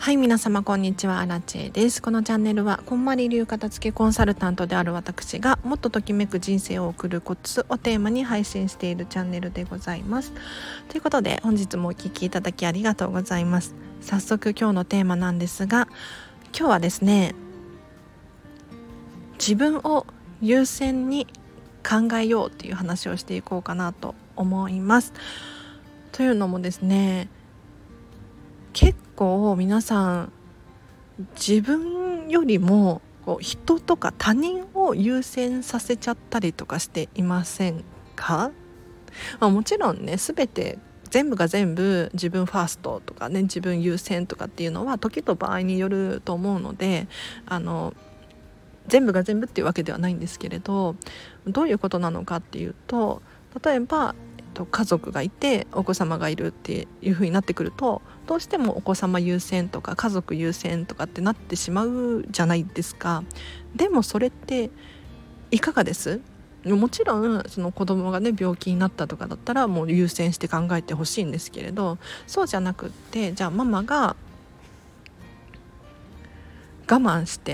はい皆様こんにちは。アラチェです。このチャンネルはこんまり流片付けコンサルタントである私がもっとときめく人生を送るコツをテーマに配信しているチャンネルでございます。ということで本日もお聴きいただきありがとうございます。早速今日のテーマなんですが今日はですね自分を優先に考えようっていう話をしていこうかなと思います。というのもですね結構皆さん自分よりもこう人とか他人を優先させちゃったりとかしていませんか、まあ、もちろんね全て全部が全部自分ファーストとかね自分優先とかっていうのは時と場合によると思うのであの全部が全部っていうわけではないんですけれどどういうことなのかっていうと例えばえっと家族がいてお子様がいるっていう風になってくるとどうしてもお子様優先とか家族優先とかってなってしまうじゃないですか。でもそれっていかがです？もちろんその子供がね病気になったとかだったらもう優先して考えてほしいんですけれど。そうじゃなくってじゃあママが我慢して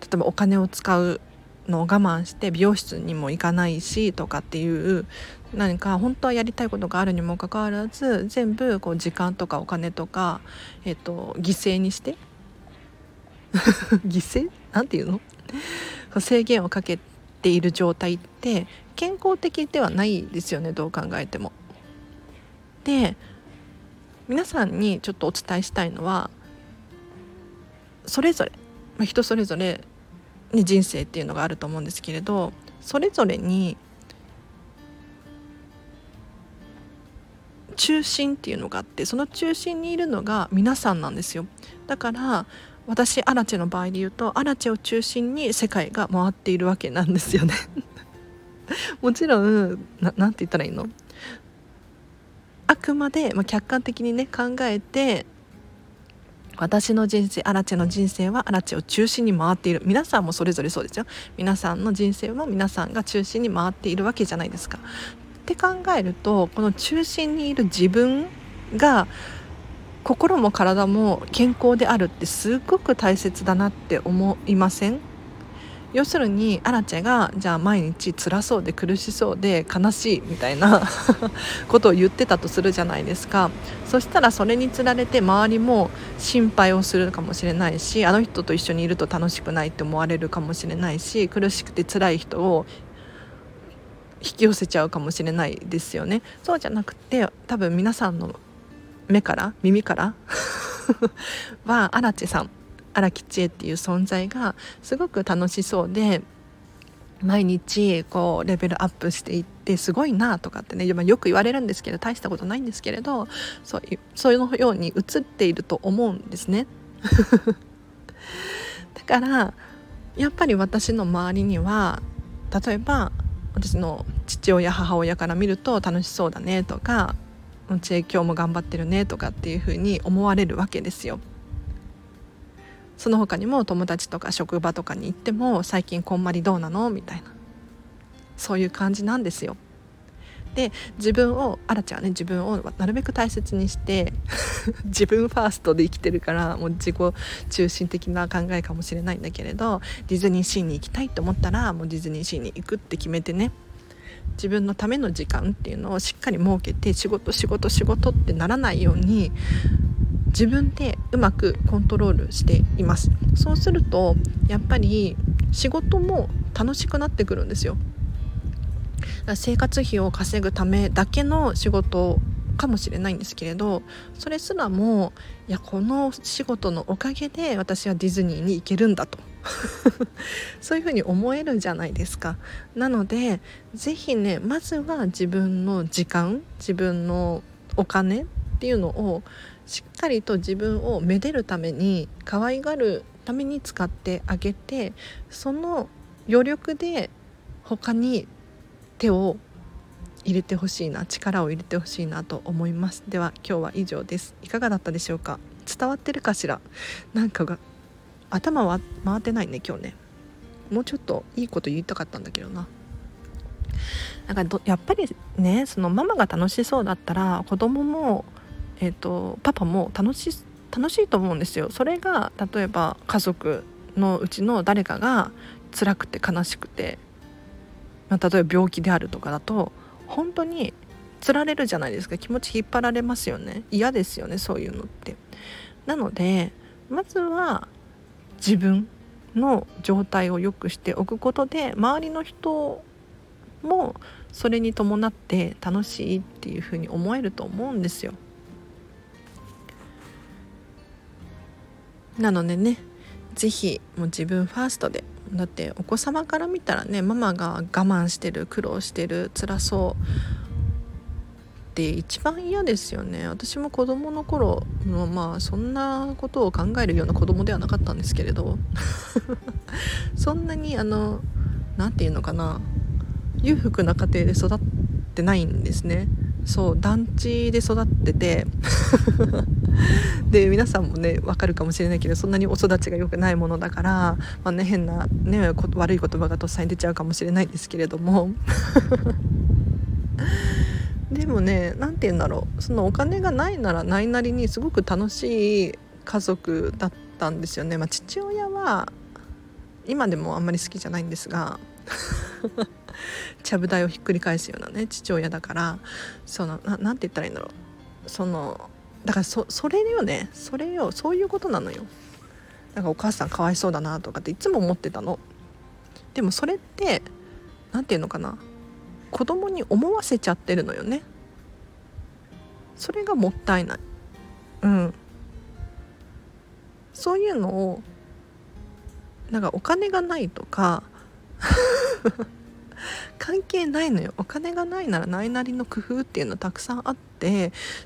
例えばお金を使うのを我慢して美容室にも行かないしとかっていう何か本当はやりたいことがあるにもかかわらず全部こう時間とかお金とか、えっと、犠牲にして。犠牲？なんていうの制限をかけている状態って健康的ではないですよねどう考えても。で皆さんにちょっとお伝えしたいのはそれぞれ、まあ、人それぞれね、人生っていうのがあると思うんですけれどそれぞれに中心っていうのがあってその中心にいるのが皆さんなんですよ。だから私アラチェの場合で言うとアラチェを中心に世界が回っているわけなんですよね。もちろんななんて言ったらいいの？あくまで、まあ、客観的にね考えて私の人生アラチェの人生はアラチェを中心に回っている。皆さんもそれぞれそうですよ。皆さんの人生も皆さんが中心に回っているわけじゃないですか。って考えるとこの中心にいる自分が心も体も健康であるってすごく大切だなって思いません？要するにアラチェがじゃあ毎日辛そうで苦しそうで悲しいみたいな ことを言ってたとするじゃないですか。そしたらそれにつられて周りも心配をするかもしれないしあの人と一緒にいると楽しくないって思われるかもしれないし苦しくて辛い人を引き寄せちゃうかもしれないですよね。そうじゃなくて多分皆さんの目から耳から はアラチェさん荒木千恵っていう存在がすごく楽しそうで毎日こうレベルアップしていってすごいなとかってね、ま、よく言われるんですけど大したことないんですけれどそうそういうように映っていると思うんですね。だからやっぱり私の周りには例えば私の父親母親から見ると楽しそうだねとか千恵今日も頑張ってるねとかっていうふうに思われるわけですよ。その他にも友達とか職場とかに行っても最近こんまりどうなの？みたいな。そういう感じなんですよ。で自分をあらちゃんはね自分をなるべく大切にして 自分ファーストで生きてるからもう自己中心的な考えかもしれないんだけれどディズニーシーに行きたいと思ったらもうディズニーシーに行くって決めてね。自分のための時間っていうのをしっかり設けて仕事仕事仕事ってならないように自分でうまくコントロールしています。そうするとやっぱり仕事も楽しくなってくるんですよ。生活費を稼ぐためだけの仕事かもしれないんですけれどそれすらもいやこの仕事のおかげで私はディズニーに行けるんだと。そういうふうに思えるじゃないですか。なので是非ねまずは自分の時間自分のお金っていうのをしっかりと自分をめでるために可愛がるために使ってあげてその余力で他に手を入れてほしいな力を入れてほしいなと思います。では今日は以上です。いかがだったでしょうか？伝わってるかしら？なんかが頭は回ってないね今日ね。もうちょっといいこと言いたかったんだけどな。なんかやっぱりねそのママが楽しそうだったら子供もえーと、パパも楽し楽しいと思うんですよ。それが例えば家族のうちの誰かが辛くて悲しくて、まあ、例えば病気であるとかだと本当につられるじゃないですか。気持ち引っ張られますよね。嫌ですよねそういうのって。なのでまずは自分の状態を良くしておくことで周りの人もそれに伴って楽しいっていうふうに思えると思うんですよ。なのでね是非もう自分ファーストでだってお子様から見たらねママが我慢してる苦労してる辛そうって一番嫌ですよね。私も子供の頃のまあそんなことを考えるような子供ではなかったんですけれど。そんなにあの何て言うのかな裕福な家庭で育ってないんですね。そう団地で育ってて。で皆さんもね分かるかもしれないけどそんなにお育ちが良くないものだから、まあね、変な、ね、悪い言葉がとっさに出ちゃうかもしれないですけれども。でもね何て言うんだろう。そのお金がないならないなりにすごく楽しい家族だったんですよね。まあ、父親は今でもあんまり好きじゃないんですが ちゃぶ台をひっくり返すようなね父親だからそのななんて言ったらいいんだろう。そのだからそそれよね。それよ。そういうことなのよ。なんかお母さんかわいそうだなとかっていつも思ってたの。でもそれって何て言うのかな。子供に思わせちゃってるのよね。それがもったいない。うん。そういうのをなんかお金がないとか 関係ないのよ。お金がないならないなりの工夫っていうのはたくさんあって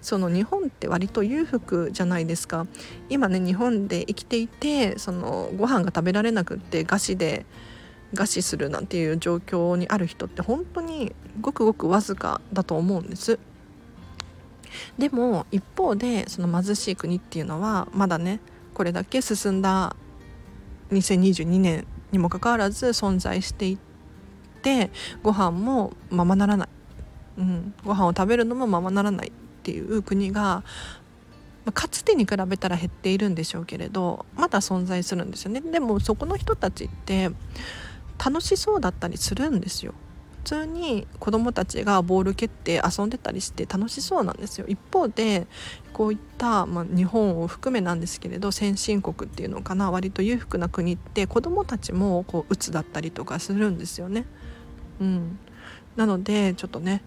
その日本って割と裕福じゃないですか。今ね日本で生きていてそのご飯が食べられなくって餓死で餓死するなんていう状況にある人って本当にごくごくわずかだと思うんです。でも一方でその貧しい国っていうのはまだねこれだけ進んだ2022年にもかかわらず存在していてご飯もままならない、うん、ご飯を食べるのもままならないっていう国がかつてに比べたら減っているんでしょうけれどまだ存在するんですよね。でもそこの人たちって楽しそうだったりするんですよ。普通に子供たちがボール蹴って遊んでたりして楽しそうなんですよ。一方でこういった、まあ、日本を含めなんですけれど先進国っていうのかな割と裕福な国って子供たちもこう鬱だったりとかするんですよね。うん、なのでちょっとね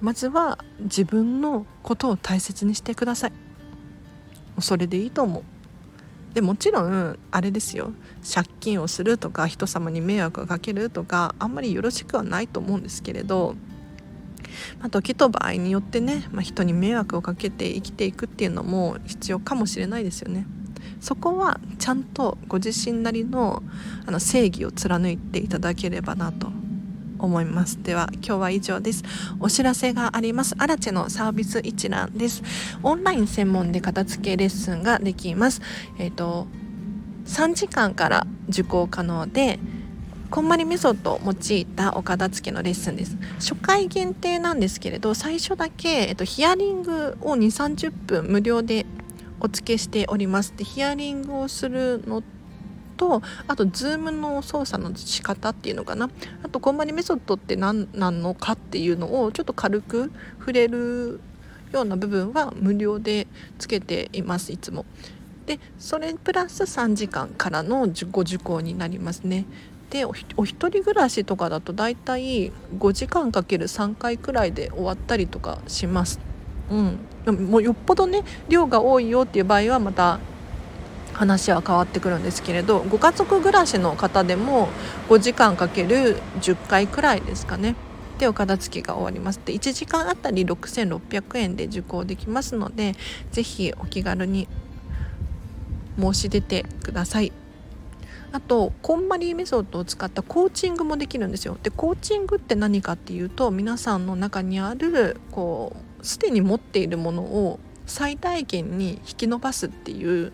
まずは自分のことを大切にしてください。それでいいと思う。でもちろんあれですよ借金をするとか人様に迷惑をかけるとかあんまりよろしくはないと思うんですけれど、まあ、時と場合によってね、まあ、人に迷惑をかけて生きていくっていうのも必要かもしれないですよね。そこはちゃんとご自身なりのあの正義を貫いていただければなと思います。では今日は以上です。お知らせがあります。アラチェのサービス一覧です。オンライン専門で片付けレッスンができます。えっ、ー、と3時間から受講可能でこんまりメソッドを用いたお片付けのレッスンです。初回限定なんですけれど最初だけ、えっと、ヒアリングを2 3 0分無料でお付けしております。でヒアリングをするのとあと Zoom の操作の仕方っていうのかなあとこんまりメソッドって何なのかっていうのをちょっと軽く触れるような部分は無料でつけていますいつも。でそれプラス3時間からのご受講になりますね。でお一人暮らしとかだとだいたい5時間かける3回くらいで終わったりとかします。うん、もうよっぽどね量が多いよっていう場合はまた話は変わってくるんですけれどご家族暮らしの方でも5時間かける10回くらいですかね。でお片付けが終わります。で1時間あたり6600円で受講できますので是非お気軽に申し出てください。あとこんまりメソッドを使ったコーチングもできるんですよ。でコーチングって何かっていうと皆さんの中にあるこうすでに持っているものを最大限に引き伸ばすっていう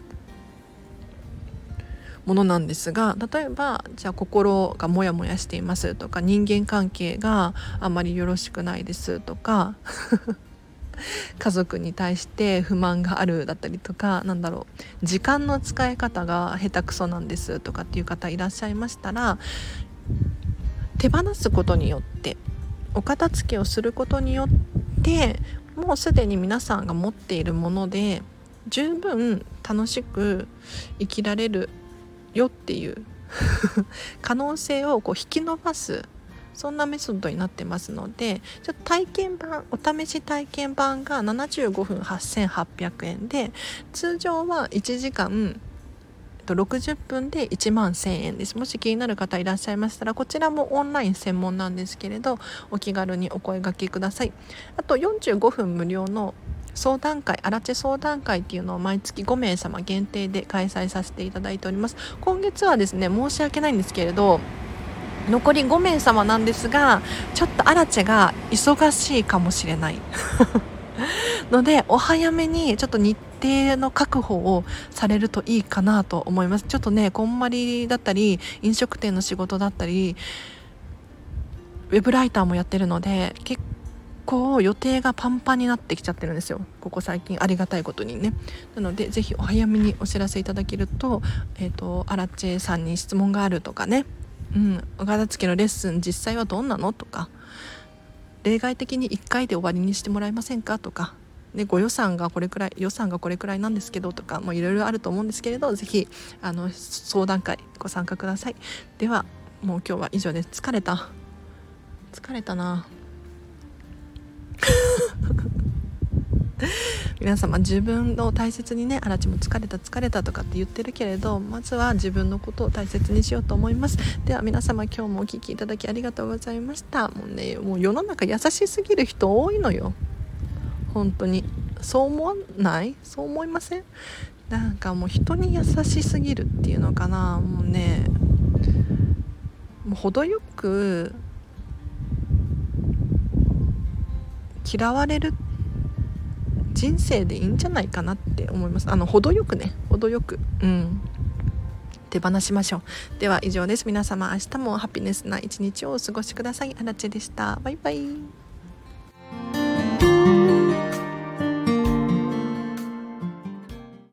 ものなんですが例えばじゃあ心がモヤモヤしていますとか人間関係があまりよろしくないですとか 家族に対して不満があるだったりとかなんだろう時間の使い方が下手くそなんですとかっていう方いらっしゃいましたら手放すことによってお片付けをすることによってもうすでに皆さんが持っているもので十分楽しく生きられるよっていう。可能性をこう引き伸ばす。そんなメソッドになってますのでちょっと体験版お試し体験版が75分8800円で通常は1時間60分で1万1000円です。もし気になる方いらっしゃいましたらこちらもオンライン専門なんですけれどお気軽にお声がけください。あと45分無料の相談会アラチェ相談会っていうのを毎月5名様限定で開催させていただいております。今月はですね申し訳ないんですけれど残り5名様なんですがちょっとアラチェが忙しいかもしれない。のでお早めにちょっと日程の確保をされるといいかなと思います。ちょっとねこんまりだったり飲食店の仕事だったりウェブライターもやってるので結構予定がパンパンになってきちゃってるんですよ。ここ最近ありがたいことにね。なのでぜひお早めにお知らせいただけると,、えーと、アラチェさんに質問があるとかね。うん。お片付けのレッスン実際はどんなのとか。例外的に1回で終わりにしてもらえませんかとか。でご予算がこれくらい予算がこれくらいなんですけどとかもいろいろあると思うんですけれど是非あの相談会ご参加ください。ではもう今日は以上です疲れた。疲れたな。皆様自分を大切にねあらちも疲れた疲れたとかって言ってるけれどまずは自分のことを大切にしようと思います。では皆様今日もお聴きいただきありがとうございました。もうねもう世の中優しすぎる人多いのよ。本当に。そう思わない？そう思いません？なんかもう人に優しすぎるっていうのかな。もうねもう程よく嫌われる人生でいいんじゃないかなって思います。あの程よくね。程よく。うん。手放しましょう。では以上です。皆様明日もハピネスな一日をお過ごしください。あらちでした。バイバイ。